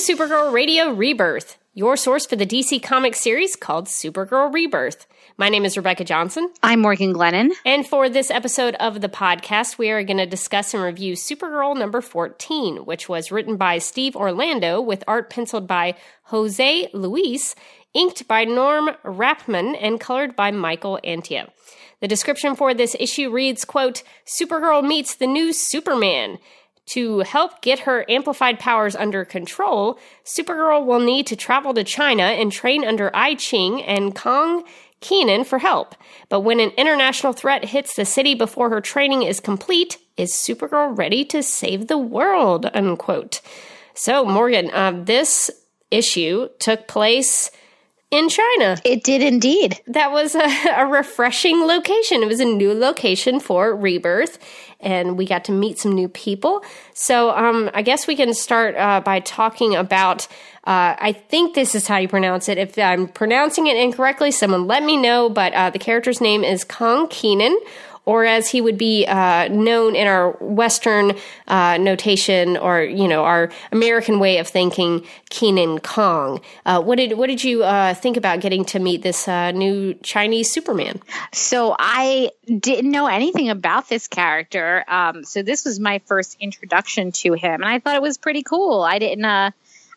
Supergirl Radio Rebirth, your source for the DC comic series called Supergirl Rebirth. My name is Rebecca Johnson. I'm Morgan Glennon. And for this episode of the podcast, we are going to discuss and review Supergirl number 14, which was written by Steve Orlando with art penciled by Jose Luis, inked by Norm Rapmund, and colored by Michael Atiyeh. The description for this issue reads, quote, Supergirl meets the new Superman. To help get her amplified powers under control, Supergirl will need to travel to China and train under I Ching and Kong Kenan for help. But when an international threat hits the city before her training is complete, is Supergirl ready to save the world? Unquote. So, Morgan, uh, this issue took place in China. It did indeed. That was a, a, refreshing location. It was a new location for Rebirth, and we got to meet some new people. So um, I guess we can start uh, by talking about. Uh, I think this is how you pronounce it. If I'm pronouncing it incorrectly, someone let me know. But uh, the character's name is Kong Kenan, or as he would be uh, known in our Western uh, notation, or you know our American way of thinking, Kenan Kong. Uh, what did what did you uh, think about getting to meet this uh, new Chinese Superman? So I didn't know anything about this character, um, so this was my first introduction to him, and I thought it was pretty cool. I didn't uh,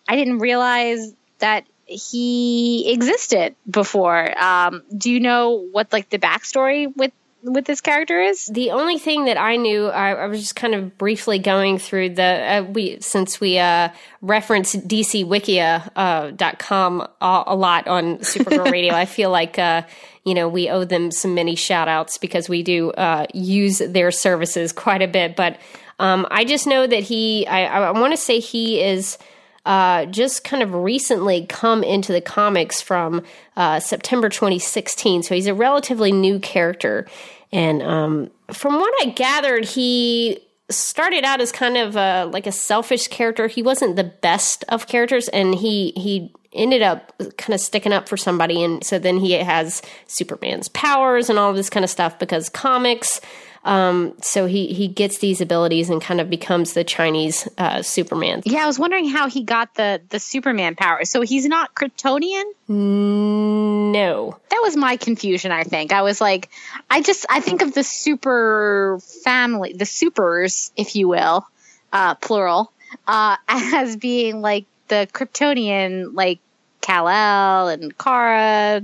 I didn't realize that he existed before. Um, do you know what like the backstory with with this character is? The only thing that I knew, I, I was just kind of briefly going through the uh, we since we uh, reference DCWikia.com uh, a, a lot on Supergirl Radio. I feel like uh, you know we owe them some many shout outs because we do uh, use their services quite a bit. But um, I just know that he, I, I want to say he is. Uh, just kind of recently come into the comics from uh, September 2016. So he's a relatively new character. And um, from what I gathered, he started out as kind of a, like a selfish character. He wasn't the best of characters, and he he ended up kind of sticking up for somebody. And so then he has Superman's powers and all this kind of stuff because comics um, so he he gets these abilities and kind of becomes the Chinese uh, Superman. Yeah, I was wondering how he got the the Superman power. So he's not Kryptonian. No, that was my confusion. I think I was like, I just I think of the super family, the supers, if you will, uh, plural, uh, as being like the Kryptonian, like Kal El and Kara,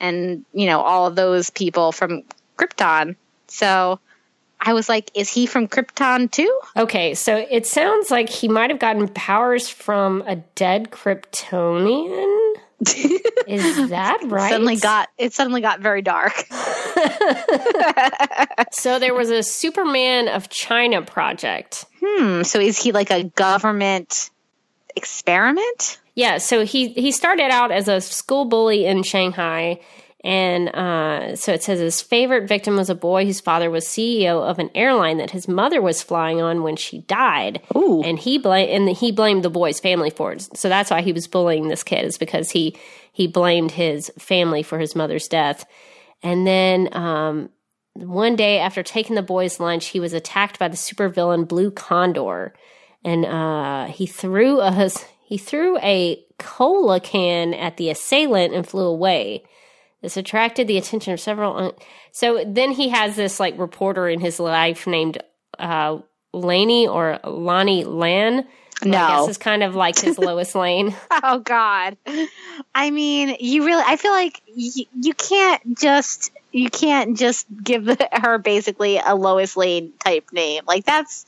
and you know all of those people from Krypton. So I was like, is he from Krypton too? Okay, so it sounds like he might have gotten powers from a dead Kryptonian. is that right? Suddenly got it suddenly got very dark. so there was a Superman of China project. Hmm. So is he like a government experiment? Yeah. So he he started out as a school bully in Shanghai and uh, so it says his favorite victim was a boy whose father was CEO of an airline that his mother was flying on when she died. Ooh. And he blamed and he blamed the boy's family for it. So that's why he was bullying this kid is because he he blamed his family for his mother's death. And then um, one day after taking the boy's lunch, he was attacked by the supervillain Blue Condor, and uh, he threw a he threw a cola can at the assailant and flew away. This attracted the attention of several. Un- so then he has this like reporter in his life named uh, Laney or Lonnie Lan. No, I guess is kind of like his Lois Lane. oh God, I mean, you really. I feel like you, you can't just you can't just give her basically a Lois Lane type name. Like that's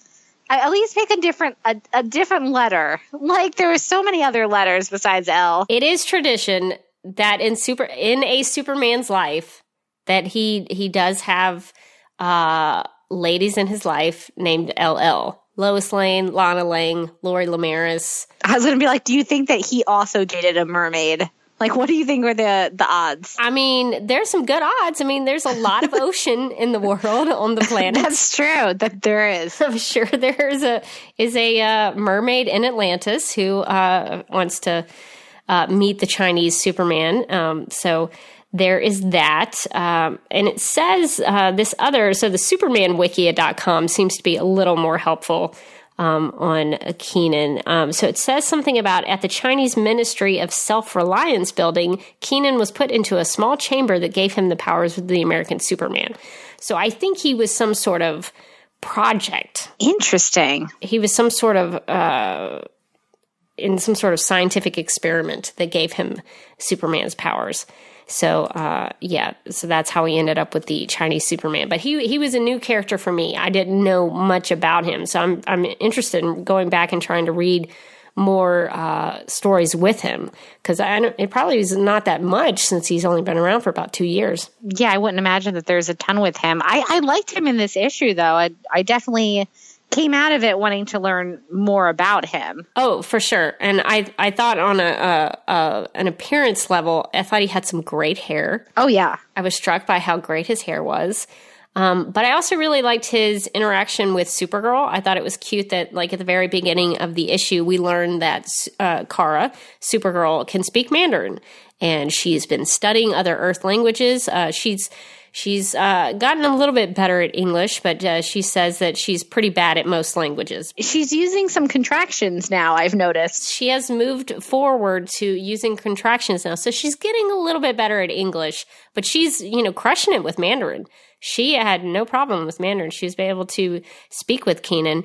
at least pick a different a, a different letter. Like there are so many other letters besides L. It is tradition that in super in a Superman's life that he he does have uh ladies in his life named LL. Lois Lane, Lana Lang, Lori Lemaris. I was gonna be like, do you think that he also dated a mermaid? Like, what do you think are the the odds? I mean, there's some good odds. I mean, there's a lot of ocean in the world on the planet. That's true. That there is. I'm sure there is a is a uh, mermaid in Atlantis who uh, wants to uh, meet the Chinese Superman. Um, so there is that. Um, and it says uh, this other, so the supermanwikia.com seems to be a little more helpful. um, on Kenan. Um, so it says something about at the Chinese Ministry of Self Reliance building, Kenan was put into a small chamber that gave him the powers of the American Superman. So I think he was some sort of project. Interesting. He was some sort of. Uh, in some sort of scientific experiment that gave him Superman's powers. So uh, yeah, so that's how he ended up with the Chinese Superman. But he he was a new character for me. I didn't know much about him, so I'm I'm interested in going back and trying to read more uh, stories with him because it probably is not that much since he's only been around for about two years. Yeah, I wouldn't imagine that there's a ton with him. I, I liked him in this issue though. I I definitely came out of it wanting to learn more about him. Oh, for sure. And I I thought on a, a, a, an appearance level, I thought he had some great hair. Oh yeah, I was struck by how great his hair was. Um, but I also really liked his interaction with Supergirl. I thought it was cute that, like, at the very beginning of the issue, we learned that uh, Kara, Supergirl, can speak Mandarin, and she's been studying other Earth languages. Uh, she's She's uh, gotten a little bit better at English, but uh, she says that she's pretty bad at most languages. She's using some contractions now, I've noticed. She has moved forward to using contractions now. So she's getting a little bit better at English, but she's, you know, crushing it with Mandarin. She had no problem with Mandarin. She was able to speak with Kenan.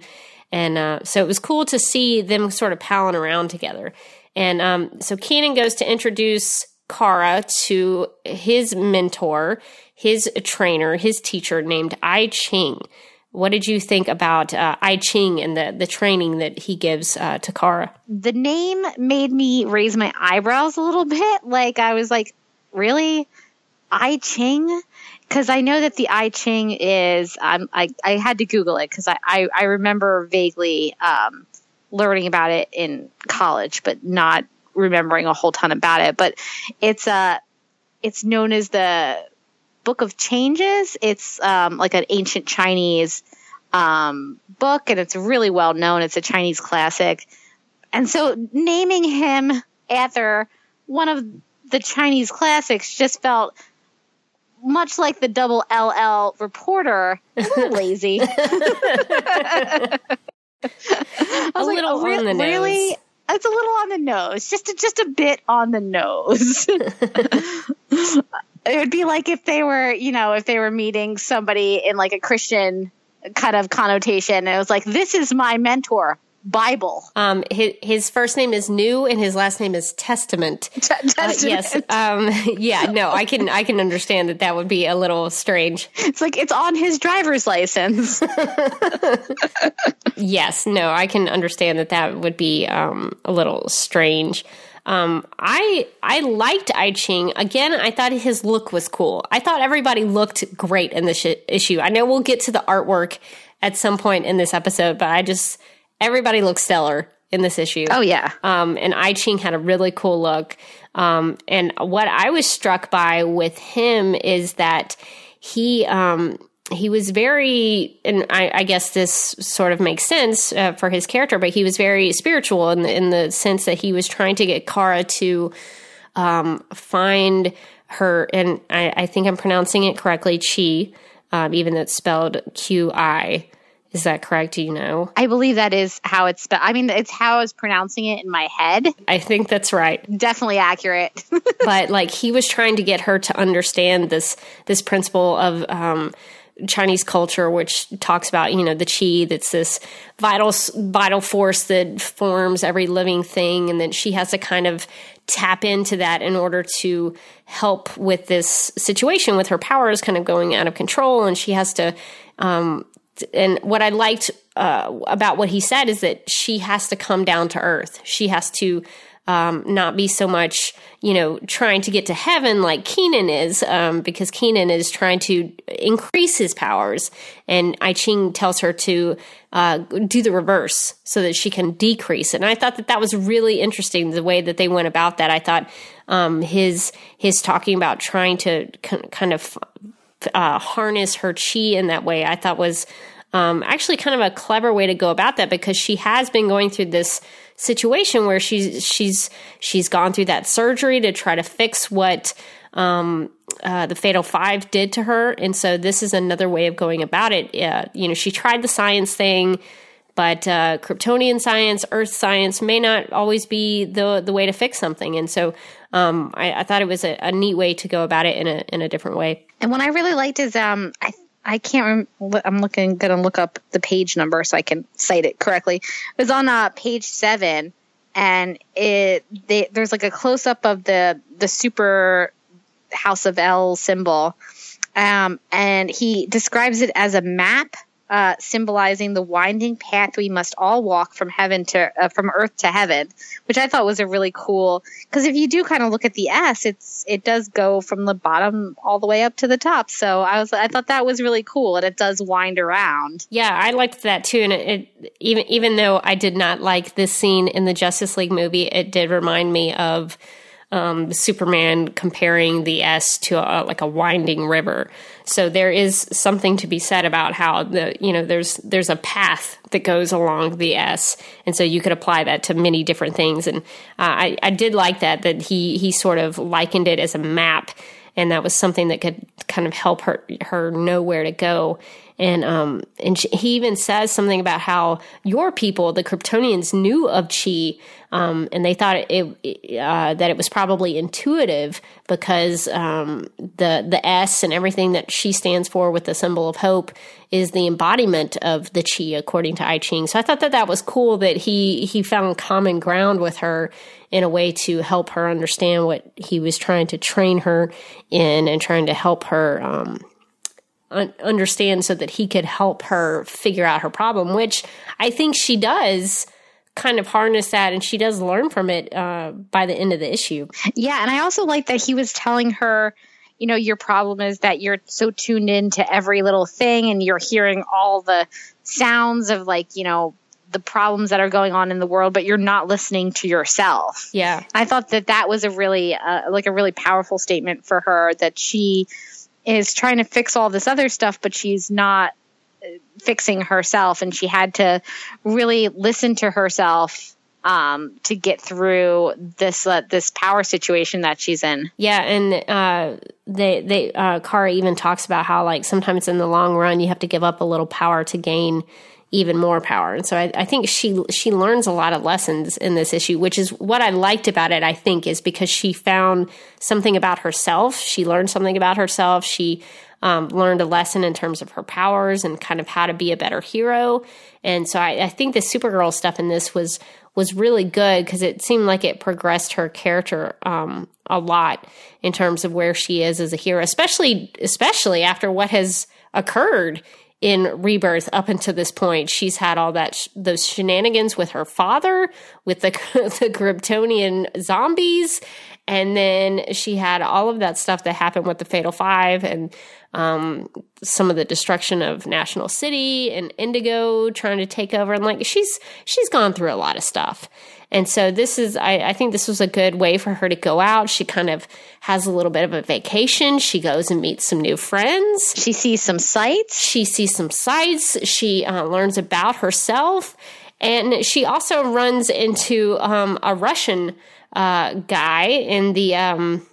And uh, so it was cool to see them sort of palling around together. And um, so Kenan goes to introduce Kara to his mentor, his trainer, his teacher named I Ching. What did you think about uh, I Ching and the, the training that he gives uh, to Kara? The name made me raise my eyebrows a little bit. Like, I was like, really? I Ching? Because I know that the I Ching is, um, I, I had to Google it because I, I, I, remember vaguely um, learning about it in college, but not remembering a whole ton about it. But it's, uh, it's known as the Book of Changes. It's um, like an ancient Chinese um, book, and it's really well known. It's a Chinese classic. And so naming him after one of the Chinese classics just felt much like the double LL reporter, a little lazy. a little like, on the nose. Really? It's a little on the nose, just a, just a bit on the nose it would be like if they were, you know, if they were meeting somebody in like a Christian kind of connotation. And it was like, this is my mentor. Bible. Um, his, his first name is New and his last name is Testament. Testament. Uh, yes. Um, yeah. No, I can I can understand that that would be a little strange. It's like it's on his driver's license. yes. No, I can understand that that would be um, a little strange. Um, I I liked I Ching. Again, I thought his look was cool. I thought everybody looked great in this sh- issue. I know we'll get to the artwork at some point in this episode, but I just everybody looks stellar in this issue. Oh yeah. Um, and I Ching had a really cool look. Um, and what I was struck by with him is that he um he was very, and I, I, guess this sort of makes sense uh, for his character, but he was very spiritual in the, in the sense that he was trying to get Kara to um, find her, and I, I, think I'm pronouncing it correctly, Chi, um, even though it's spelled Q I. Is that correct? Do you know? I believe that is how it's spelled. I mean, it's how I was pronouncing it in my head. I think that's right. Definitely accurate. but like he was trying to get her to understand this this principle of um, Chinese culture, which talks about you know the qi that's this vital vital force that forms every living thing, and then she has to kind of tap into that in order to help with this situation with her powers kind of going out of control, and she has to. Um, and what I liked uh, about what he said is that she has to come down to earth. She has to um, not be so much, you know, trying to get to heaven like Kenan is, um, because Kenan is trying to increase his powers. And I Ching tells her to uh, do the reverse so that she can decrease. And I thought that that was really interesting, the way that they went about that. I thought um, his, his talking about trying to kind of uh, harness her chi in that way, I thought was um, actually kind of a clever way to go about that because she has been going through this situation where she's she's she's gone through that surgery to try to fix what um, uh, the Fatal Five did to her, and so this is another way of going about it. Uh, you know, she tried the science thing, but uh, Kryptonian science, Earth science may not always be the the way to fix something. And so um, I, I, thought it was a, a, neat way to go about it in a in a different way. And what I really liked is um, I I can't. I'm looking. Going to look up the page number so I can cite it correctly. It was on uh, page seven, and it they, there's like a close up of the the super House of El symbol, um, and he describes it as a map uh, symbolizing the winding path we must all walk from heaven to uh, from earth to heaven, which I thought was a really cool. Because if you do kind of look at the S, it's it does go from the bottom all the way up to the top. So I was I thought that was really cool, and it does wind around. Yeah, I liked that too. And it, it even even though I did not like this scene in the Justice League movie, it did remind me of um, Superman comparing the S to a, like a winding river. So there is something to be said about how the you know there's there's a path that goes along the S, and so you could apply that to many different things. And uh, I I did like that that he he sort of likened it as a map, and that was something that could kind of help her her know where to go and um, and she, he even says something about how your people, the Kryptonians, knew of chi, um, and they thought it, uh, that it was probably intuitive because um, the the S and everything that she stands for with the symbol of hope is the embodiment of the chi, according to I Ching. So I thought that that was cool that he he found common ground with her in a way to help her understand what he was trying to train her in and trying to help her um, understand so that he could help her figure out her problem, which I think she does kind of harness that and she does learn from it uh, by the end of the issue. Yeah, and I also like that he was telling her, you know, your problem is that you're so tuned into every little thing and you're hearing all the sounds of like, you know, the problems that are going on in the world, but you're not listening to yourself. Yeah. I thought that that was a really, uh, like a really powerful statement for her that she is trying to fix all this other stuff, but she's not uh, fixing herself, and she had to really listen to herself um, to get through this uh, this power situation that she's in. Yeah, and uh, they they uh, Kara even talks about how like sometimes in the long run you have to give up a little power to gain even more power. And so I, I, think she she learns a lot of lessons in this issue, which is what I liked about it. I think is because she found something about herself. She learned something about herself. She um, learned a lesson in terms of her powers and kind of how to be a better hero. And so I, I think the Supergirl stuff in this was was really good because it seemed like it progressed her character um, a lot in terms of where she is as a hero, especially especially after what has occurred in rebirth up until this point she's had all that sh- those shenanigans with her father with the the kryptonian zombies and then she had all of that stuff that happened with the fatal five and um, some of the destruction of national city and indigo trying to take over and like she's she's gone through a lot of stuff and so this is, I, I, think this was a good way for her to go out. She kind of has a little bit of a vacation. She goes and meets some new friends. She sees some sights. She sees some sights. She uh, learns about herself. And she also runs into um, a Russian uh, guy in the um,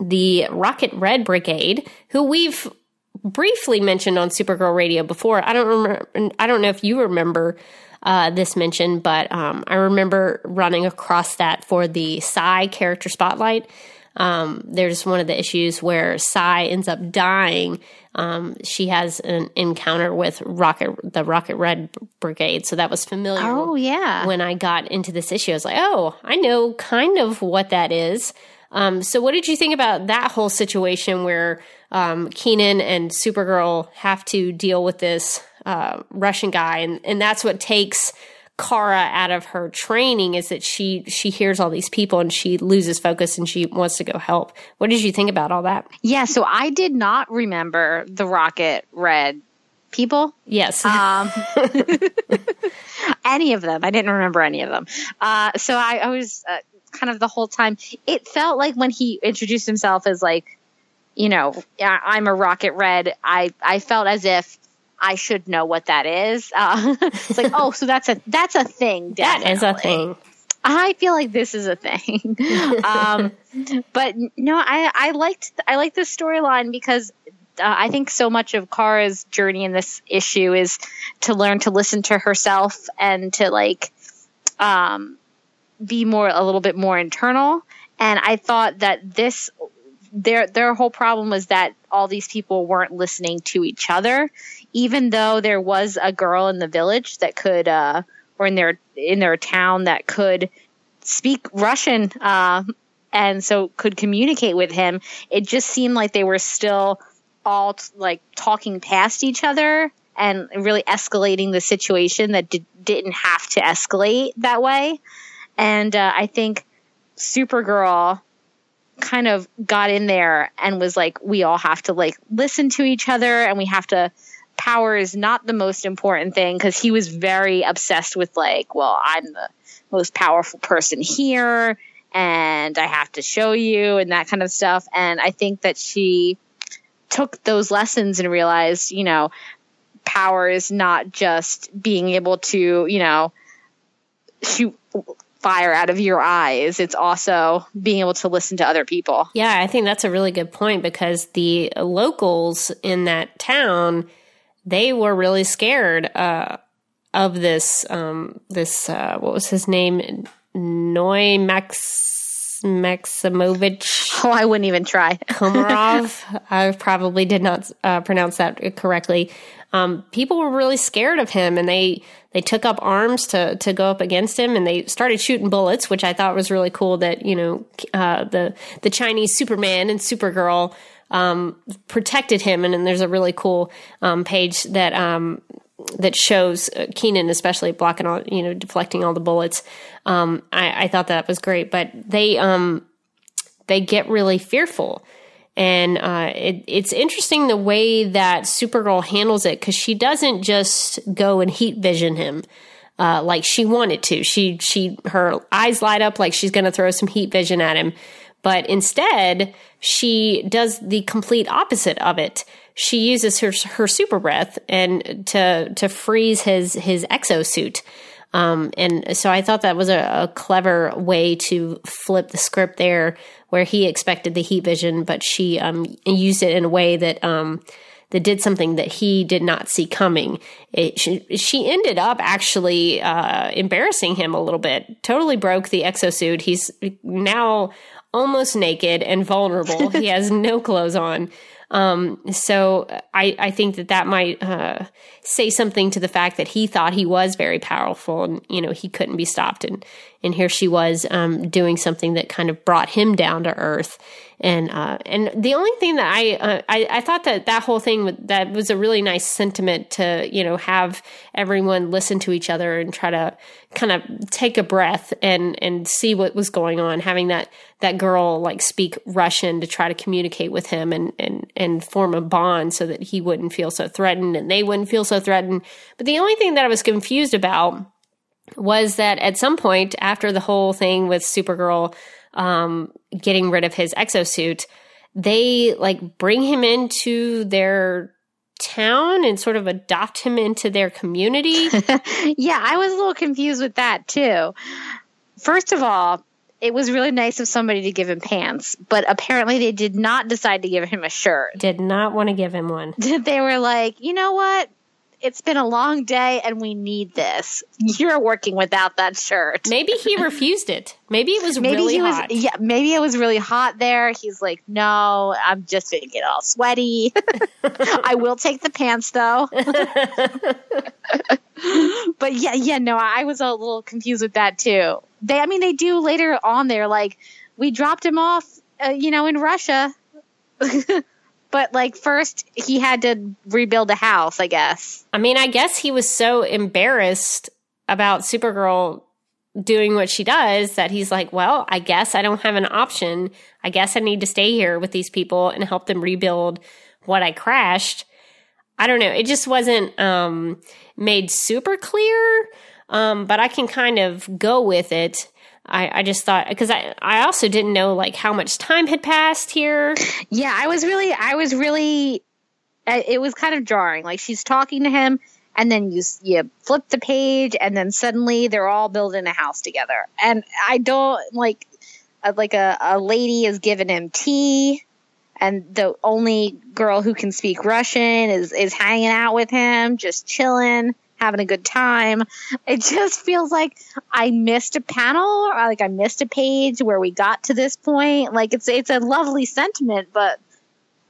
the Rocket Red Brigade, who we've briefly mentioned on Supergirl Radio before. I don't remember. I don't know if you remember uh, this mention, but um, I remember running across that for the Psi character spotlight. Um, there's one of the issues where Psi ends up dying. Um, she has an encounter with Rocket, the Rocket Red Brigade, so that was familiar. Oh yeah. When I got into this issue, I was like, oh, I know kind of what that is. Um, so, what did you think about that whole situation where um, Kenan and Supergirl have to deal with this uh, Russian guy, and and that's what takes Kara out of her training is that she she hears all these people and she loses focus and she wants to go help. What did you think about all that? Yeah, so I did not remember the Rocket Red people. Yes. Um, any of them. I didn't remember any of them. Uh, so I, I was uh, kind of the whole time. It felt like when he introduced himself as like, you know, I'm a Rocket Red. I I felt as if I should know what that is. Uh, it's like, oh, so that's a that's a thing. Definitely. That is a thing. I feel like this is a thing. um, but no, I I liked I liked this storyline because uh, I think so much of Kara's journey in this issue is to learn to listen to herself and to like um, be more a little bit more internal. And I thought that this their their whole problem was that all these people weren't listening to each other, even though there was a girl in the village that could uh, or in their in their town that could speak Russian uh, and so could communicate with him. It just seemed like they were still all t- like talking past each other and really escalating the situation that did, didn't have to escalate that way. And uh, I think Supergirl kind of got in there and was like, we all have to like listen to each other and we have to. Power is not the most important thing because he was very obsessed with like, well, I'm the most powerful person here and I have to show you and that kind of stuff. And I think that she took those lessons and realized, you know, power is not just being able to, you know, shoot fire out of your eyes. It's also being able to listen to other people. Yeah, I think that's a really good point because the locals in that town, they were really scared uh, of this. Um, this uh, what was his name? Noy Max Maximovich. Oh, I wouldn't even try. Komarov. I probably did not uh, pronounce that correctly. Um, people were really scared of him, and they they took up arms to to go up against him, and they started shooting bullets, which I thought was really cool. That you know uh, the the Chinese Superman and Supergirl um, protected him, and, and, there's a really cool um, page that um, that shows uh, Kenan, especially blocking all, you know, deflecting all the bullets. Um, I, I, thought that was great, but they, um, they get really fearful. And uh, it, it's interesting the way that Supergirl handles it because she doesn't just go and heat vision him uh, like she wanted to. She she her eyes light up like she's going to throw some heat vision at him, but instead she does the complete opposite of it she uses her her super breath and to to freeze his his exosuit. Um, and so I thought that was a, a, clever way to flip the script there, where he expected the heat vision, but she um, used it in a way that um, that did something that he did not see coming. It, she, she, ended up actually uh, embarrassing him a little bit. Totally broke the exosuit. He's now almost naked and vulnerable. he has no clothes on. Um, so I, I think that that might uh, say something to the fact that he thought he was very powerful and, you know, he couldn't be stopped. And, and here she was um, doing something that kind of brought him down to earth and uh, and the only thing that I, uh, I, I thought that that whole thing that was a really nice sentiment to you know have everyone listen to each other and try to kind of take a breath and and see what was going on. Having that that girl like speak Russian to try to communicate with him and and and form a bond so that he wouldn't feel so threatened and they wouldn't feel so threatened. But the only thing that I was confused about was that at some point after the whole thing with Supergirl um, getting rid of his exosuit, they like bring him into their town and sort of adopt him into their community. yeah, I was a little confused with that too. First of all, it was really nice of somebody to give him pants, but apparently they did not decide to give him a shirt. Did not want to give him one. they were like, you know what? It's been a long day and we need this. You're working without that shirt. Maybe he refused it. Maybe it was maybe really he hot. Was, yeah, maybe it was really hot there. He's like, no, I'm just going to get all sweaty. I will take the pants though. but yeah, yeah, no, I was a little confused with that too. They, I mean, they do later on there, like, we dropped him off, uh, you know, in Russia. But like first he had to rebuild a house, I guess. I mean, I guess he was so embarrassed about Supergirl doing what she does that he's like, well, I guess I don't have an option. I guess I need to stay here with these people and help them rebuild what I crashed. I don't know. It just wasn't um, made super clear, um, but I can kind of go with it. I, I just thought because I, I also didn't know like how much time had passed here. Yeah, I was really I was really it was kind of jarring. Like she's talking to him, and then you you flip the page, and then suddenly they're all building a house together. And I don't like like a, a lady is giving him tea, and the only girl who can speak Russian is is hanging out with him, just chilling, having a good time. It just feels like I missed a panel, or like I missed a page where we got to this point. Like it's it's a lovely sentiment, but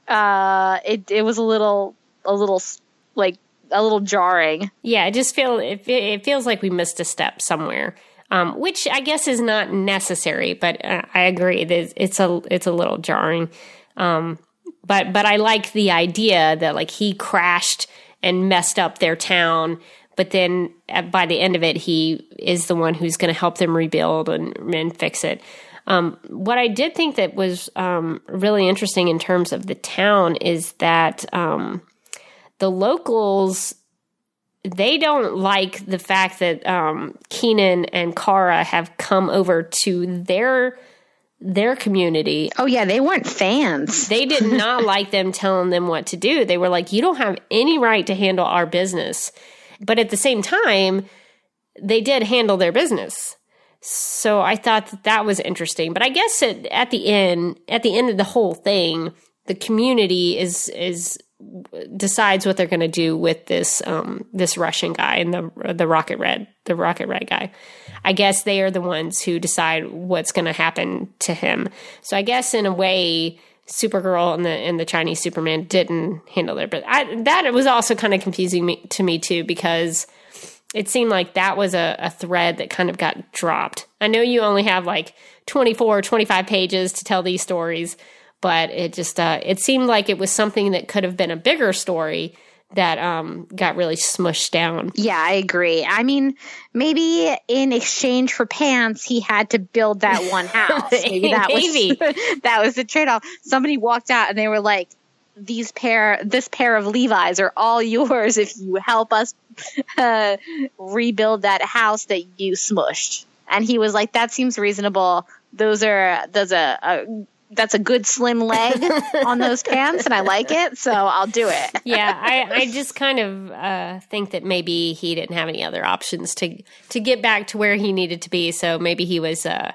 uh, it it was a little a little like a little jarring. Yeah, I just feel it, it feels like we missed a step somewhere. Um, which I guess is not necessary, but uh, I agree that it's a it's a little jarring. Um, but but I like the idea that like he crashed and messed up their town, but then at, by the end of it, he is the one who's going to help them rebuild and, and fix it. Um, what I did think that was um, really interesting in terms of the town is that um, the locals they don't like the fact that um, Kenan and Kara have come over to their their community. Oh yeah, they weren't fans. They did not like them telling them what to do. They were like, "You don't have any right to handle our business." But at the same time, they did handle their business. So I thought that that was interesting. But I guess at, the end, at the end of the whole thing, the community is is decides what they're going to do with this um, this Russian guy and the the Rocket Red the Rocket Red guy. I guess they are the ones who decide what's going to happen to him. So I guess in a way, Supergirl and the and the Chinese Superman didn't handle their but I, that was also kind of confusing me, to me too because it seemed like that was a, a thread that kind of got dropped. I know you only have like 24 25 pages to tell these stories but it just uh, it seemed like it was something that could have been a bigger story that um, got really smushed down. Yeah, I agree. I mean, maybe in exchange for pants, he had to build that one house. Maybe that maybe. was that was the trade off. Somebody walked out and they were like, "These pair, this pair of Levi's are all yours if you help us uh, rebuild that house that you smushed." And he was like, "That seems reasonable." Those are those are. Uh, that's a good slim leg on those pants and I like it, so I'll do it. yeah, I, I just kind of uh, think that maybe he didn't have any other options to to get back to where he needed to be, so maybe he was uh,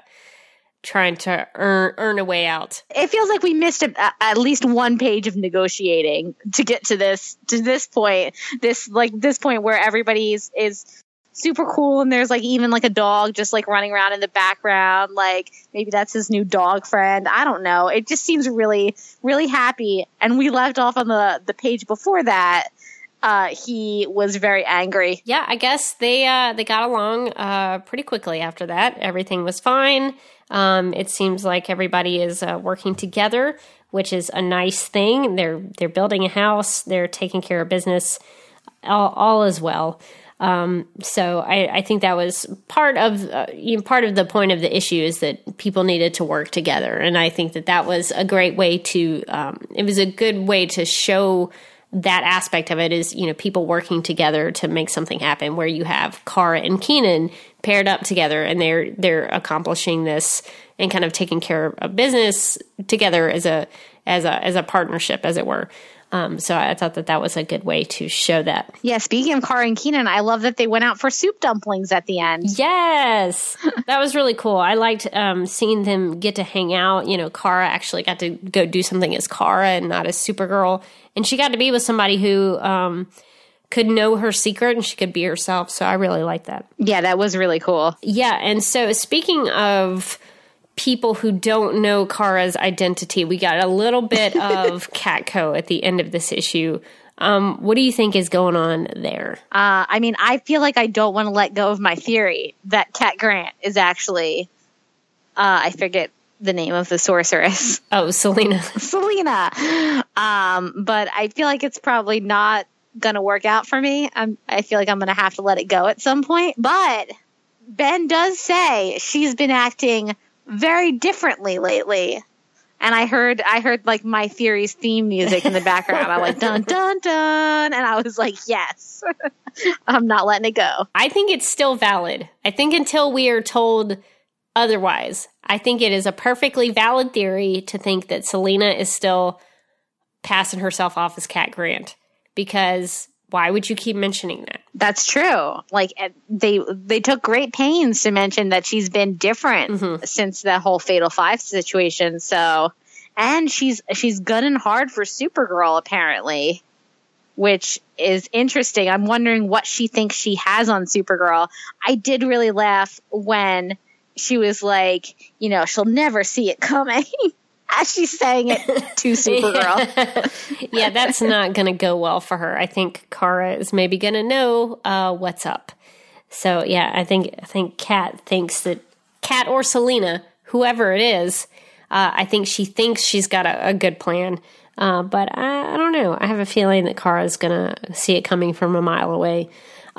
trying to earn earn a way out. It feels like we missed a, a, at least one page of negotiating to get to this to this point. This like this point where everybody's is super cool and there's like even like a dog just like running around in the background like maybe that's his new dog friend i don't know it just seems really really happy and we left off on the the page before that uh, he was very angry. Yeah, I guess they uh, they got along uh, pretty quickly after that. Everything was fine. Um, it seems like everybody is uh, working together, which is a nice thing. They're they're building a house. They're taking care of business. All, all is well. Um, so I, I, think that was part of uh, you know, part of the point of the issue is that people needed to work together, and I think that that was a great way to. Um, it was a good way to show that aspect of it is you know people working together to make something happen. Where you have Kara and Kenan paired up together, and they're they're accomplishing this and kind of taking care of business together as a as a as a partnership, as it were. Um, so I thought that that was a good way to show that. Yeah, speaking of Kara and Kenan, I love that they went out for soup dumplings at the end. Yes, that was really cool. I liked um, seeing them get to hang out. You know, Kara actually got to go do something as Kara and not as Supergirl, and she got to be with somebody who. Um, could know her secret and she could be herself. So I really like that. Yeah, that was really cool. Yeah. And so speaking of people who don't know Kara's identity. We got a little bit of Catco at the end of this issue. Um, what do you think is going on there? Uh, I mean, I feel like I don't want to let go of my theory that Cat Grant is actually, uh, I forget the name of the sorceress. Oh, Selena. Selena. Um, but I feel like it's probably not going to work out for me. I'm, I feel like I'm going to have to let it go at some point. But Ben does say she's been acting very differently lately. And I heard I heard like my theory's theme music in the background. I'm like dun dun dun and I was like, yes. I'm not letting it go. I think it's still valid. I think until we are told otherwise. I think it is a perfectly valid theory to think that Selena is still passing herself off as Cat Grant because why would you keep mentioning that? That's true. Like eh, they they took great pains to mention that she's been different mm-hmm. since the whole Fatal Five situation. So, and she's she's gunning hard for Supergirl apparently, which is interesting. I'm wondering what she thinks she has on Supergirl. I did really laugh when she was like, you know, she'll never see it coming. As she's saying it to Supergirl. yeah, that's not going to go well for her. I think Kara is maybe going to know uh, what's up. So yeah, I think I think Cat thinks that Cat or Selena, whoever it is, uh, I think she thinks she's got a, a good plan. Uh, but I, I, don't know. I have a feeling that Kara is going to see it coming from a mile away.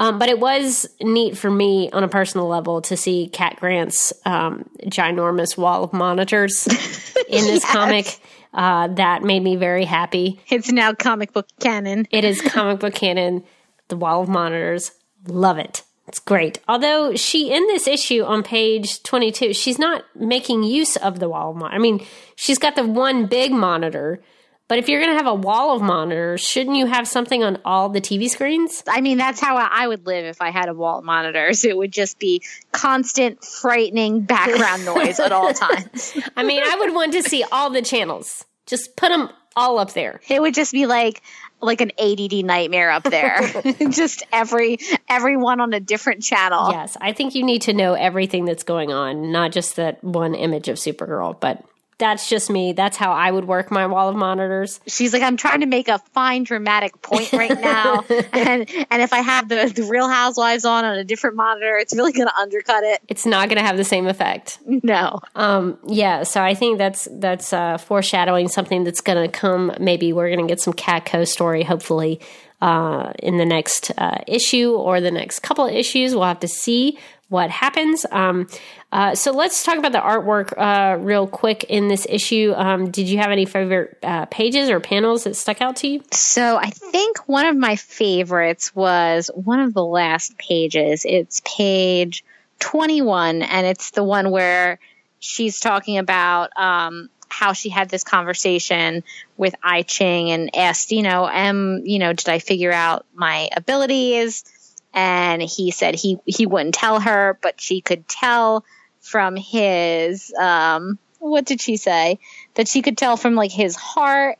Um, but it was neat for me on a personal level to see Cat Grant's um, ginormous wall of monitors in this yes. comic. Uh, that made me very happy. It's now comic book canon. It is comic book canon. The wall of monitors. Love it. It's great. Although she, in this issue on page 22, she's not making use of the wall of monitor. I mean, she's got the one big monitor, but if you're going to have a wall of monitors, shouldn't you have something on all the TV screens? I mean, that's how I would live if I had a wall of monitors. It would just be constant, frightening background noise at all times. I mean, I would want to see all the channels. Just put them all up there. It would just be like like an ADD nightmare up there. just every everyone on a different channel. Yes, I think you need to know everything that's going on, not just that one image of Supergirl, but that's just me. That's how I would work my wall of monitors. She's like, I'm trying to make a fine dramatic point right now, and and if I have the, the Real Housewives on on a different monitor, it's really going to undercut it. It's not going to have the same effect. No. Um. Yeah. So I think that's that's uh, foreshadowing something that's going to come. Maybe we're going to get some Catco story, hopefully. Uh, in the next uh, issue or the next couple of issues, we'll have to see what happens. Um, uh, so let's talk about the artwork uh, real quick in this issue. Um, did you have any favorite uh, pages or panels that stuck out to you? So I think one of my favorites was one of the last pages. It's page 21, and it's the one where she's talking about um, how she had this conversation with I Ching and asked, you know, am, you know, did I figure out my abilities? And he said he, he wouldn't tell her, but she could tell from his um what did she say? That she could tell from like his heart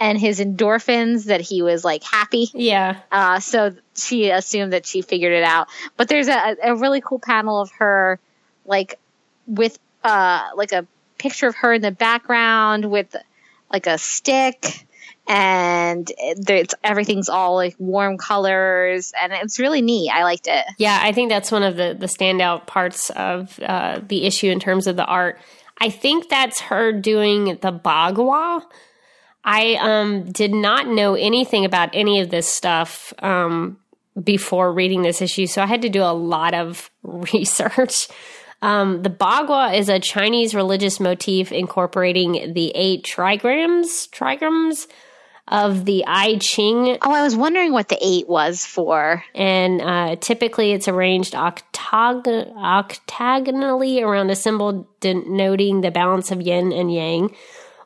and his endorphins that he was like happy. Yeah. Uh, so she assumed that she figured it out. But there's a, a really cool panel of her, like with uh, like a picture of her in the background with like a stick and it's everything's all like warm colors and it's really neat. I liked it. Yeah i think that's one of the the standout parts of uh, the issue in terms of the art. I think that's her doing the bagua. I um, did not know anything about any of this stuff um, before reading this issue so i had to do a lot of research um, the bagua is a chinese religious motif incorporating the eight trigrams trigrams of the I Ching. Oh, I was wondering what the eight was for. And uh, typically it's arranged octag- octagonally around a symbol denoting the balance of yin and yang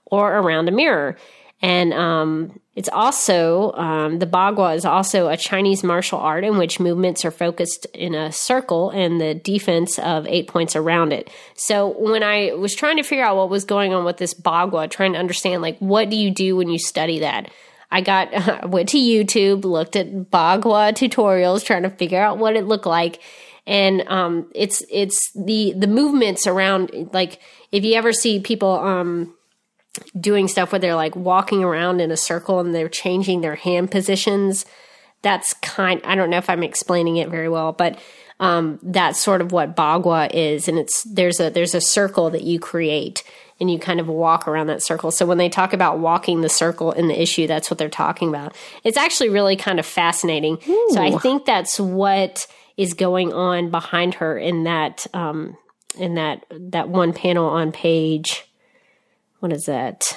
or around a mirror. And um, it's also, um, the Bagua is also a Chinese martial art in which movements are focused in a circle and the defense of eight points around it. So when I was trying to figure out what was going on with this Bagua, trying to understand, like, what do you do when you study that? I got, went to YouTube, looked at Bagua tutorials, trying to figure out what it looked like. And, um, it's, it's the, the movements around, like, if you ever see people, um, doing stuff where they're like walking around in a circle and they're changing their hand positions. That's kind, I don't know if I'm explaining it very well, but um, that's sort of what Bagua is. And it's, there's a, there's a circle that you create and you kind of walk around that circle. So when they talk about walking the circle in the issue, that's what they're talking about. It's actually really kind of fascinating. Ooh. So I think that's what is going on behind her in that, um, in that, that one panel on page what is that?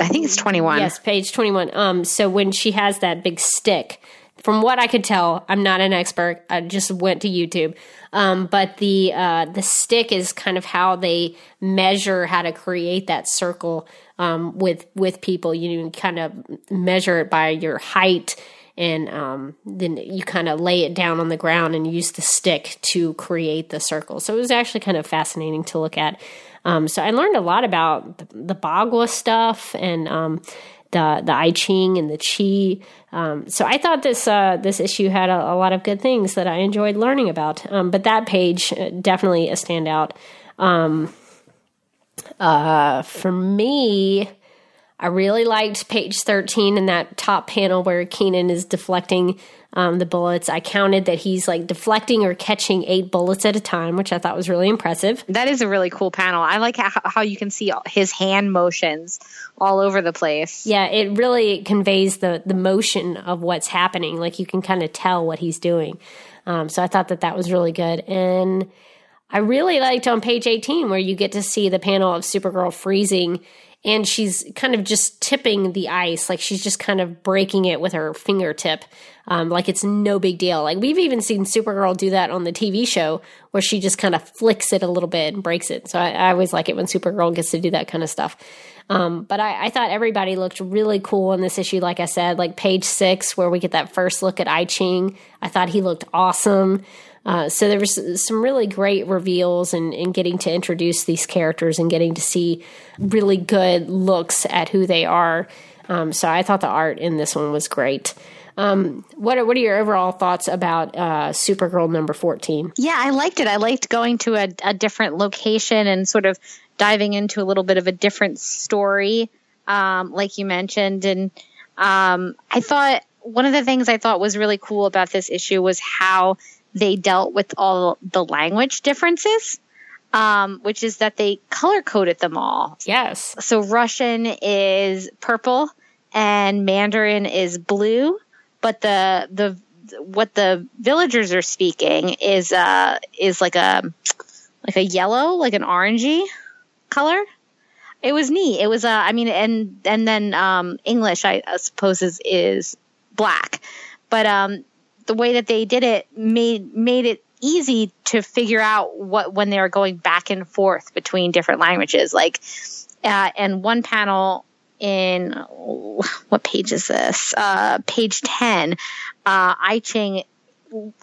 I think it's 21. Yes, page 21. Um, so when she has that big stick, from what I could tell, I'm not an expert. I just went to YouTube. Um, but the uh, the stick is kind of how they measure how to create that circle um, with with people. You kind of measure it by your height, and um, then you kind of lay it down on the ground and use the stick to create the circle. So it was actually kind of fascinating to look at. Um, so I learned a lot about the, the Bagua stuff and um, the the I Ching and the Qi. Um, so I thought this uh, this issue had a, a, lot of good things that I enjoyed learning about. Um, but that page uh, definitely a standout. Um, uh, for me, I really liked page 13 in that top panel where Kenan is deflecting um, the bullets. I counted that he's like deflecting or catching eight bullets at a time, which I thought was really impressive. That is a really cool panel. I like how, how you can see his hand motions all over the place. Yeah, it really conveys the the motion of what's happening. Like you can kind of tell what he's doing. Um, so I thought that that was really good. And I really liked on page 18 where you get to see the panel of Supergirl freezing and she's kind of just tipping the ice, like she's just kind of breaking it with her fingertip, um, like it's no big deal. Like we've even seen Supergirl do that on the TV show, where she just kind of flicks it a little bit and breaks it. So I, I always like it when Supergirl gets to do that kind of stuff. Um, but I, I, thought everybody looked really cool in this issue. Like I said, like page six, where we get that first look at I Ching, I thought he looked awesome. Uh, so there was some really great reveals and, getting to introduce these characters and getting to see really good looks at who they are. Um, so I thought the art in this one was great. Um, what are, what are your overall thoughts about uh, Supergirl number fourteen? Yeah, I liked it. I liked going to a, a, different location and sort of diving into a little bit of a different story, um, like you mentioned. And um, I thought one of the things I thought was really cool about this issue was how they dealt with all the language differences. Um, which is that they color coded them all. Yes. So Russian is purple and Mandarin is blue, but the the what the villagers are speaking is uh is like a like a yellow, like an orangey color. It was neat. It was uh I mean and and then um English I, I suppose is is black. But um the way that they did it made made it easy to figure out what when they were going back and forth between different languages. Like, uh, and one panel in what page is this? Uh, page ten. Uh, I Ching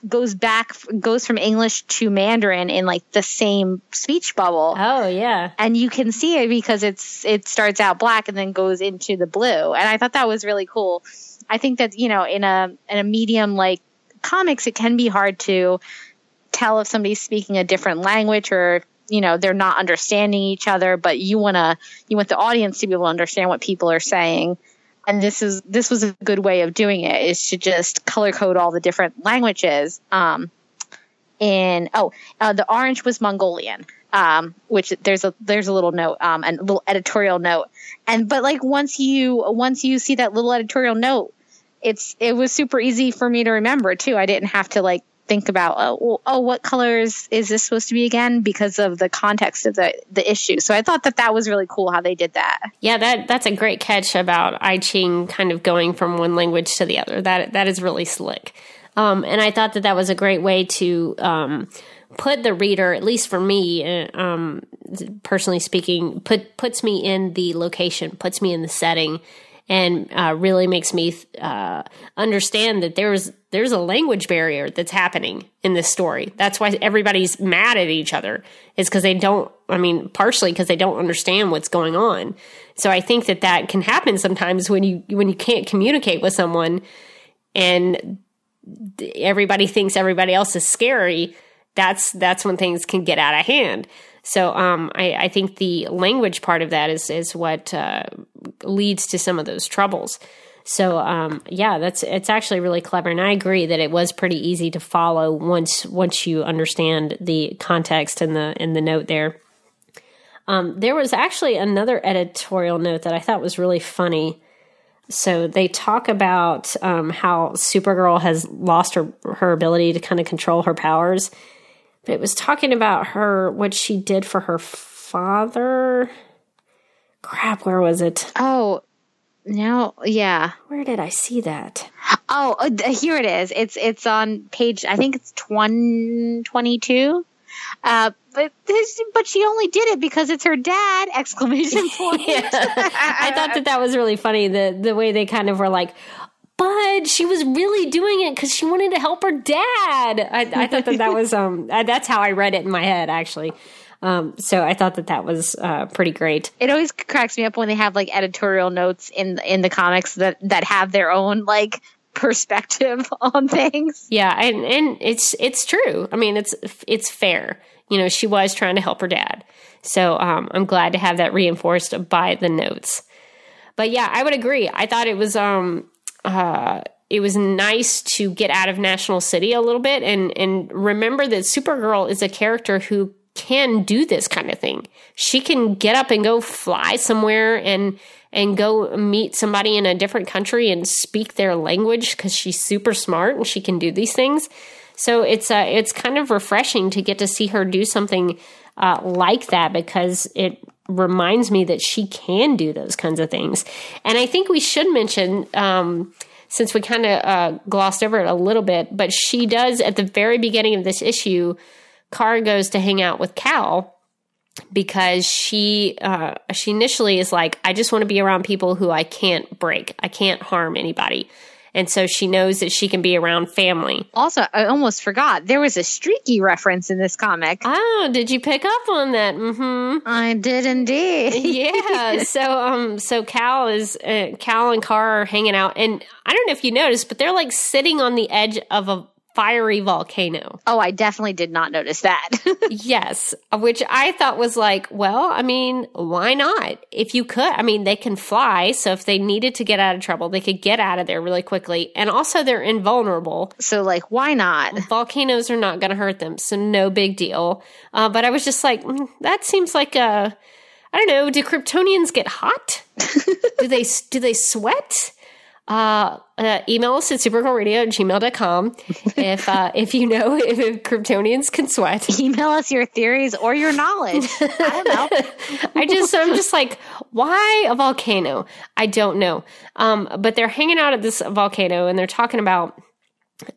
goes back goes from English to Mandarin in like the same speech bubble. Oh yeah. And you can see it because it's it starts out black and then goes into the blue. And I thought that was really cool. I think that, you know, in a in a medium like comics, it can be hard to tell if somebody's speaking a different language or you know they're not understanding each other but you want to you want the audience to be able to understand what people are saying. And this is this was a good way of doing it is to just color code all the different languages um in oh uh, the orange was mongolian um which there's a there's a little note um a little editorial note. And but like once you once you see that little editorial note it's it was super easy for me to remember too. I didn't have to like think about oh, oh what colors is this supposed to be again because of the context of the the issue. So I thought that that was really cool how they did that. Yeah, that that's a great catch about I Ching kind of going from one language to the other. That that is really slick. Um, and I thought that that was a great way to um, put the reader, at least for me, uh, um, personally speaking, put puts me in the location, puts me in the setting, and uh, really makes me uh, understand that there's there's a language barrier that's happening in this story. That's why everybody's mad at each other. Is because they don't. I mean, partially because they don't understand what's going on. So I think that that can happen sometimes when you when you can't communicate with someone, and everybody thinks everybody else is scary. That's that's when things can get out of hand. So um, I, I, think the language part of that is is what uh, leads to some of those troubles. So um, yeah, that's it's actually really clever, and I agree that it was pretty easy to follow once once you understand the context and the in the note there. Um, there was actually another editorial note that I thought was really funny. So they talk about um, how Supergirl has lost her her ability to kind of control her powers, but it was talking about her what she did for her father. Crap, where was it? Oh, now, yeah. Where did I see that? Oh, uh, here it is. It's it's on page. I think it's twenty twenty two. Uh, but this, but she only did it because it's her dad! Exclamation point. I thought that that was really funny. The the way they kind of were like, but she was really doing it because she wanted to help her dad. I, I thought that that was um I, that's how I read it in my head actually. Um, so I thought that that was uh, pretty great. It always cracks me up when they have like editorial notes in in the comics that that have their own like perspective on things. Yeah, and and it's it's true. I mean, it's it's fair. You know, she was trying to help her dad. So um, I'm glad to have that reinforced by the notes. But yeah, I would agree. I thought it was um uh it was nice to get out of National City a little bit and and remember that Supergirl is a character who can do this kind of thing. She can get up and go fly somewhere and and go meet somebody in a different country and speak their language because she's super smart and she can do these things. So it's uh, it's kind of refreshing to get to see her do something uh, like that because it reminds me that she can do those kinds of things. And I think we should mention. Um, since we kind of uh, glossed over it a little bit, but she does at the very beginning of this issue. Kara goes to hang out with Cal because she uh, she initially is like, I just want to be around people who I can't break, I can't harm anybody. And so she knows that she can be around family. Also, I almost forgot there was a streaky reference in this comic. Oh, did you pick up on that? Mm-hmm. I did indeed. yeah. So, um, so Cal is uh, Cal and Car are hanging out, and I don't know if you noticed, but they're like sitting on the edge of a fiery volcano. Oh, I definitely did not notice that. yes, which I thought was like, well, I mean, why not? If you could, I mean, they can fly, so if they needed to get out of trouble, they could get out of there really quickly. And also, they're invulnerable. So, like, why not? Volcanoes are not going to hurt them, so no big deal. Uh, but I was just like, mm, that seems like a. I don't know. Do Kryptonians get hot? do they do they sweat? Uh, uh, email us at supergirlradio at gmail.com if, uh, if you know if, if Kryptonians can sweat. Email us your theories or your knowledge. I don't know. I just, I'm just like, why a volcano? I don't know. Um, but they're hanging out at this volcano and they're talking about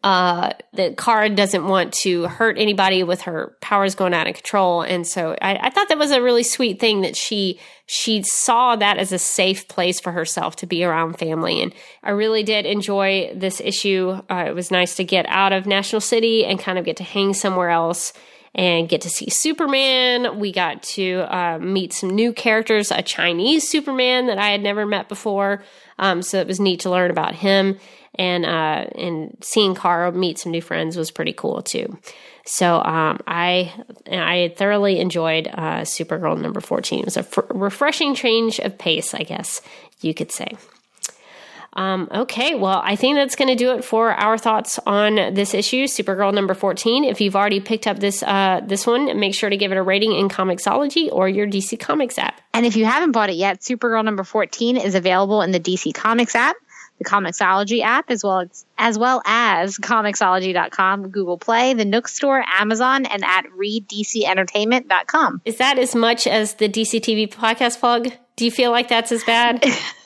uh, that Kara doesn't want to hurt anybody with her powers going out of control. And so I, I, thought that was a really sweet thing that she she saw that as a safe place for herself to be around family. And I really did enjoy this issue. Uh, it was nice to get out of National City and kind of get to hang somewhere else and get to see Superman. We got to uh, meet some new characters, a Chinese Superman that I had never met before. Um, so it was neat to learn about him and uh, and seeing Kara meet some new friends was pretty cool too. So um, I I thoroughly enjoyed uh, Supergirl number fourteen. It was a refreshing change of pace, I guess you could say. Um, okay, well, I think that's going to do it for our thoughts on this issue, Supergirl number fourteen. If you've already picked up this uh, this one, make sure to give it a rating in Comixology or your DC Comics app. And if you haven't bought it yet, Supergirl number fourteen is available in the DC Comics app the Comixology app, as well as, as well as Comixology.com, Google Play, the Nook Store, Amazon, and at ReadDCEntertainment.com. Is that as much as the DC TV podcast plug? Do you feel like that's as bad?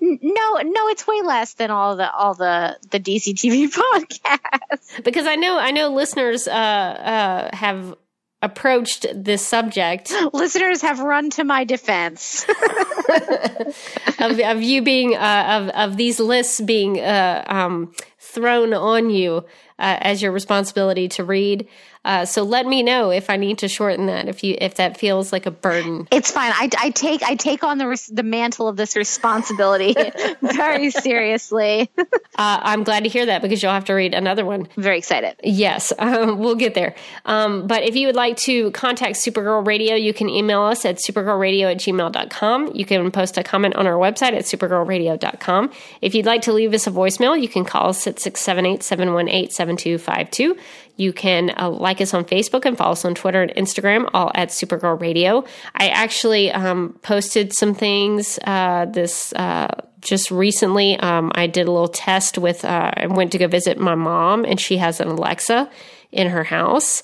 no, no, it's way less than all the all the the DC TV podcasts. Because I know I know listeners uh, uh, have approached this subject. Listeners have run to my defense of, of you being uh, of of these lists being uh, um, thrown on you uh, as your responsibility to read. Uh, so let me know if I need to shorten that if you if that feels like a burden. It's fine. I, I take I take on the res- the mantle of this responsibility very seriously. uh, I'm glad to hear that because you'll have to read another one. I'm very excited. Yes, um, we'll get there. Um, but if you would like to contact Supergirl Radio, you can email us at supergirlradio at gmail.com. You can post a comment on our website at supergirlradio.com. If you'd like to leave us a voicemail, you can call us at 678 718 7252. You can uh, like us on Facebook and follow us on Twitter and Instagram, all at Supergirl Radio. I actually um, posted some things uh, this uh, just recently. Um, I did a little test with, uh, I went to go visit my mom, and she has an Alexa in her house.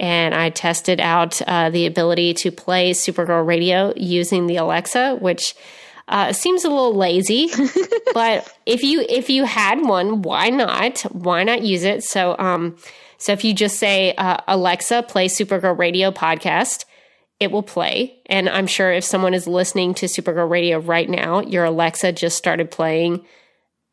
And I tested out uh, the ability to play Supergirl Radio using the Alexa, which uh, seems a little lazy, but if you if you had one, why not? Why not use it? So um, so if you just say, uh, Alexa, play Supergirl Radio podcast, it will play. And I'm sure if someone is listening to Supergirl Radio right now, your Alexa just started playing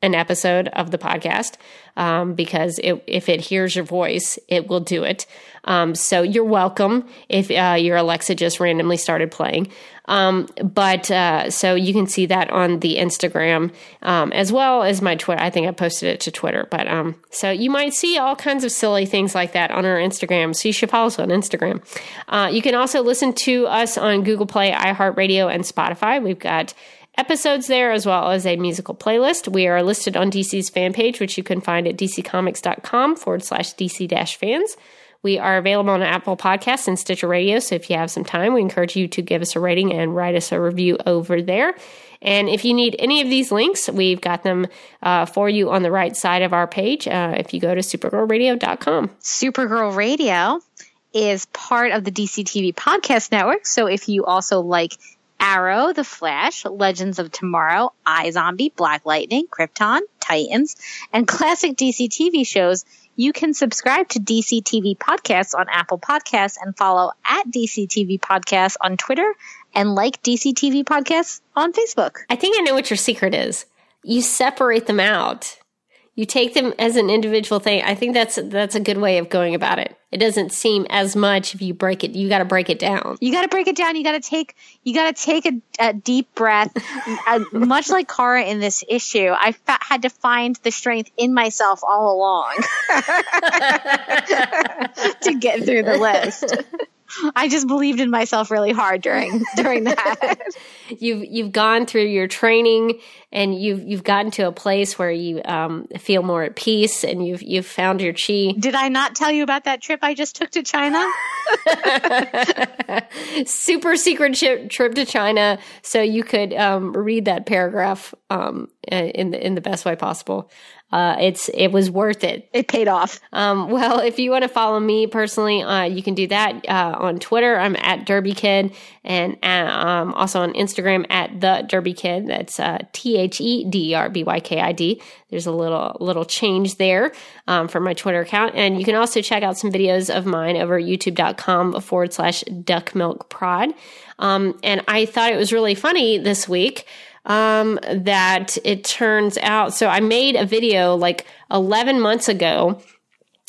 an episode of the podcast um, because it, if it hears your voice, it will do it. Um, so you're welcome if uh, your Alexa just randomly started playing. Um, but uh, so you can see that on the Instagram um, as well as my Twitter. I think I posted it to Twitter. But um, so you might see all kinds of silly things like that on our Instagram. So you should follow us on Instagram. Uh, you can also listen to us on Google Play, iHeartRadio, and Spotify. We've got episodes there as well as a musical playlist. We are listed on DC's fan page, which you can find at dccomics.com forward slash DC dash fans. We are available on Apple Podcasts and Stitcher Radio. So if you have some time, we encourage you to give us a rating and write us a review over there. And if you need any of these links, we've got them uh, for you on the right side of our page uh, if you go to supergirlradio.com. Supergirl Radio is part of the DC TV podcast network. So if you also like Arrow, The Flash, Legends of Tomorrow, iZombie, Black Lightning, Krypton, Titans, and classic DC TV shows, you can subscribe to DCTV Podcasts on Apple Podcasts and follow at DCTV Podcasts on Twitter and like DCTV Podcasts on Facebook. I think I know what your secret is. You separate them out you take them as an individual thing. I think that's that's a good way of going about it. It doesn't seem as much if you break it. You got to break it down. You got to break it down. You got to take you got to take a, a, deep breath. uh, much like Kara in this issue, I fa- had to find the strength in myself all along to get through the list. I just believed in myself really hard during during that. you've you've gone through your training and you've you've gotten to a place where you um, feel more at peace and you've you've found your chi. Did I not tell you about that trip I just took to China? Super secret trip, trip to China, so you could um, read that paragraph um, in the in the best way possible uh, it's it was worth it. It paid off. Um, well, if you want to follow me personally, uh, you can do that uh, on Twitter. I'm at Derby Kid, and at, um, also on Instagram at the Derby Kid. That's uh, T H E D E R B Y K I D. There's a little little change there um, for my Twitter account, and you can also check out some videos of mine over YouTube.com forward slash Duck Milk Prod. Um, and I thought it was really funny this week um, that it turns out. So I made a video like 11 months ago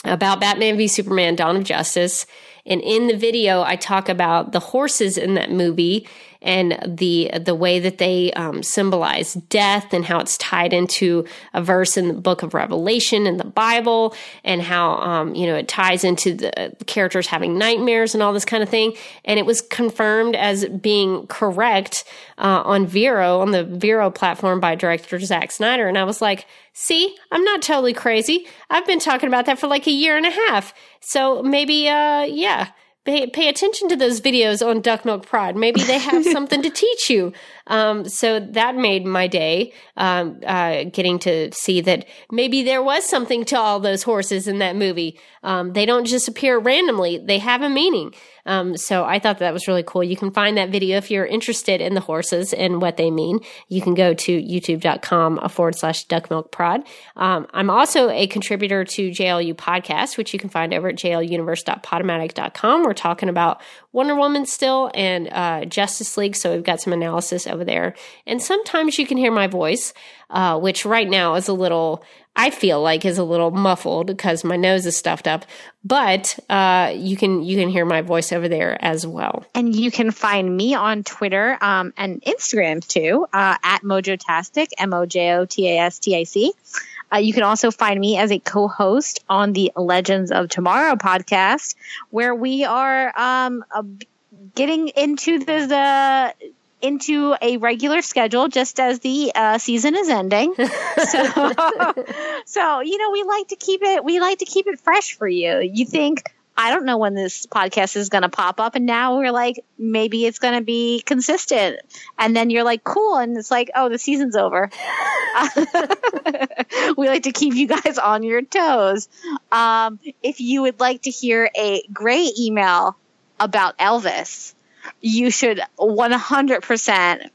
about Batman v Superman Dawn of Justice. And in the video, I talk about the horses in that movie and the the way that they um, symbolize death and how it's tied into a verse in the book of Revelation in the Bible and how um, you know it ties into the characters having nightmares and all this kind of thing. And it was confirmed as being correct uh, on Vero on the Vero platform by director Zack Snyder. And I was like, see, I'm not totally crazy. I've been talking about that for like a year and a half. So maybe, uh, yeah pay, pay attention to those videos on Duck Milk Prod. Maybe they have something to teach you. Um, so that made my day, um, uh, getting to see that maybe there was something to all those horses in that movie. Um, they don't just appear randomly; they have a meaning. Um, so I thought that was really cool. You can find that video if you're interested in the horses and what they mean. You can go to youtube.com forward slash duck milk prod. Um, I'm also a contributor to JLU podcast, which you can find over at jluniverse.podomatic.com. We're talking about Wonder Woman still and uh, Justice League. So we've got some analysis over there. And sometimes you can hear my voice, uh, which right now is a little, I feel like is a little muffled because my nose is stuffed up. But uh, you can you can hear my voice over there as well. And you can find me on Twitter um, and Instagram too uh, at Mojotastic, M O J O T A S T I C. Uh, you can also find me as a co-host on the Legends of Tomorrow podcast, where we are um, uh, getting into the, the into a regular schedule just as the uh, season is ending. so, so you know, we like to keep it. We like to keep it fresh for you. You think I don't know when this podcast is going to pop up. And now we're like, maybe it's going to be consistent. And then you're like, cool. And it's like, oh, the season's over. we like to keep you guys on your toes. Um, if you would like to hear a great email about Elvis, you should 100%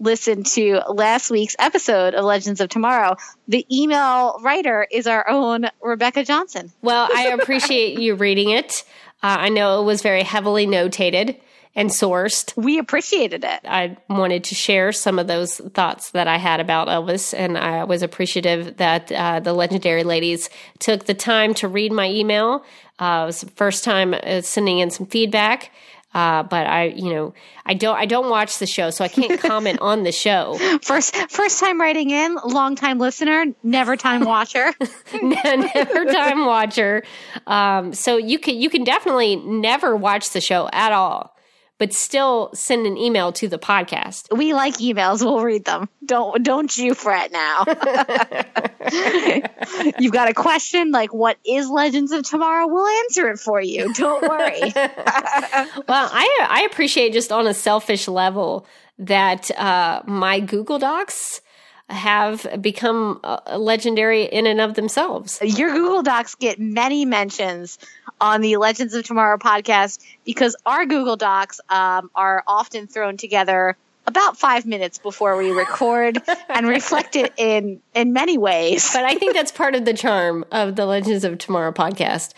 listen to last week's episode of Legends of Tomorrow. The email writer is our own Rebecca Johnson. Well, I appreciate you reading it. Uh, I know it was very heavily notated. and sourced. We appreciated it. I wanted to share some of those thoughts that I had about Elvis, and I was appreciative that uh, the legendary ladies took the time to read my email. Uh, it was the first time uh, sending in some feedback. Uh, but I, you know, I don't, I don't watch the show, so I can't comment on the show. First, first time writing in, long time listener, never time watcher, never time watcher. Um, so you can, you can definitely never watch the show at all but still send an email to the podcast. We like emails. We'll read them. Don't don't you fret now. You've got a question like what is Legends of Tomorrow? We'll answer it for you. Don't worry. well, I I appreciate just on a selfish level that uh, my Google Docs have become uh, legendary in and of themselves. Your Google Docs get many mentions on the Legends of Tomorrow podcast because our Google Docs um, are often thrown together about five minutes before we record and reflect it in in many ways. But I think that's part of the charm of the Legends of Tomorrow podcast.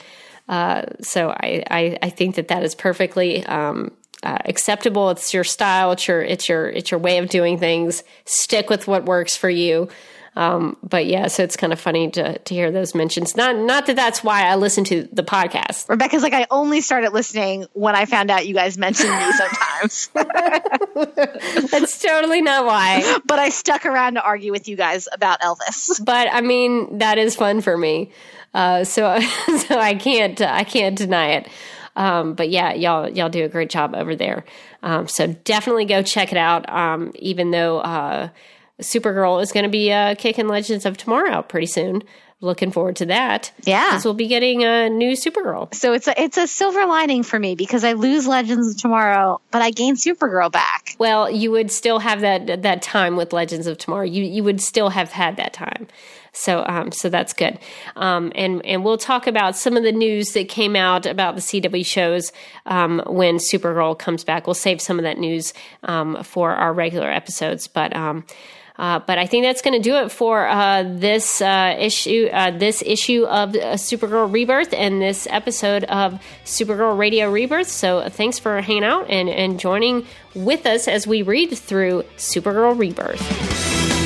Uh, so I, I, I think that that is perfectly um, uh, acceptable. It's your style. It's your it's your it's your way of doing things. Stick with what works for you. Um, but yeah, so it's kind of funny to, to hear those mentions. Not not that that's why I listen to the podcast. Rebecca's like, I only started listening when I found out you guys mentioned me sometimes. that's totally not why. But I stuck around to argue with you guys about Elvis. But I mean, that is fun for me. Uh, so so I can't I can't deny it. Um, but yeah, y'all y'all do a great job over there. Um, so definitely go check it out. Um, even though uh, Supergirl is going to be uh, kicking Legends of Tomorrow out pretty soon. Looking forward to that. Yeah, because we'll be getting a new Supergirl. So it's a it's a silver lining for me because I lose Legends of Tomorrow, but I gain Supergirl back. Well, you would still have that that time with Legends of Tomorrow. You you would still have had that time. So, um, so that's good. Um, and and we'll talk about some of the news that came out about the CW shows um, when Supergirl comes back. We'll save some of that news um, for our regular episodes, but. Um, uh, but I think that's going to do it for uh, this uh, issue, uh, this issue of uh, Supergirl Rebirth, and this episode of Supergirl Radio Rebirth. So thanks for hanging out and, and joining with us as we read through Supergirl Rebirth.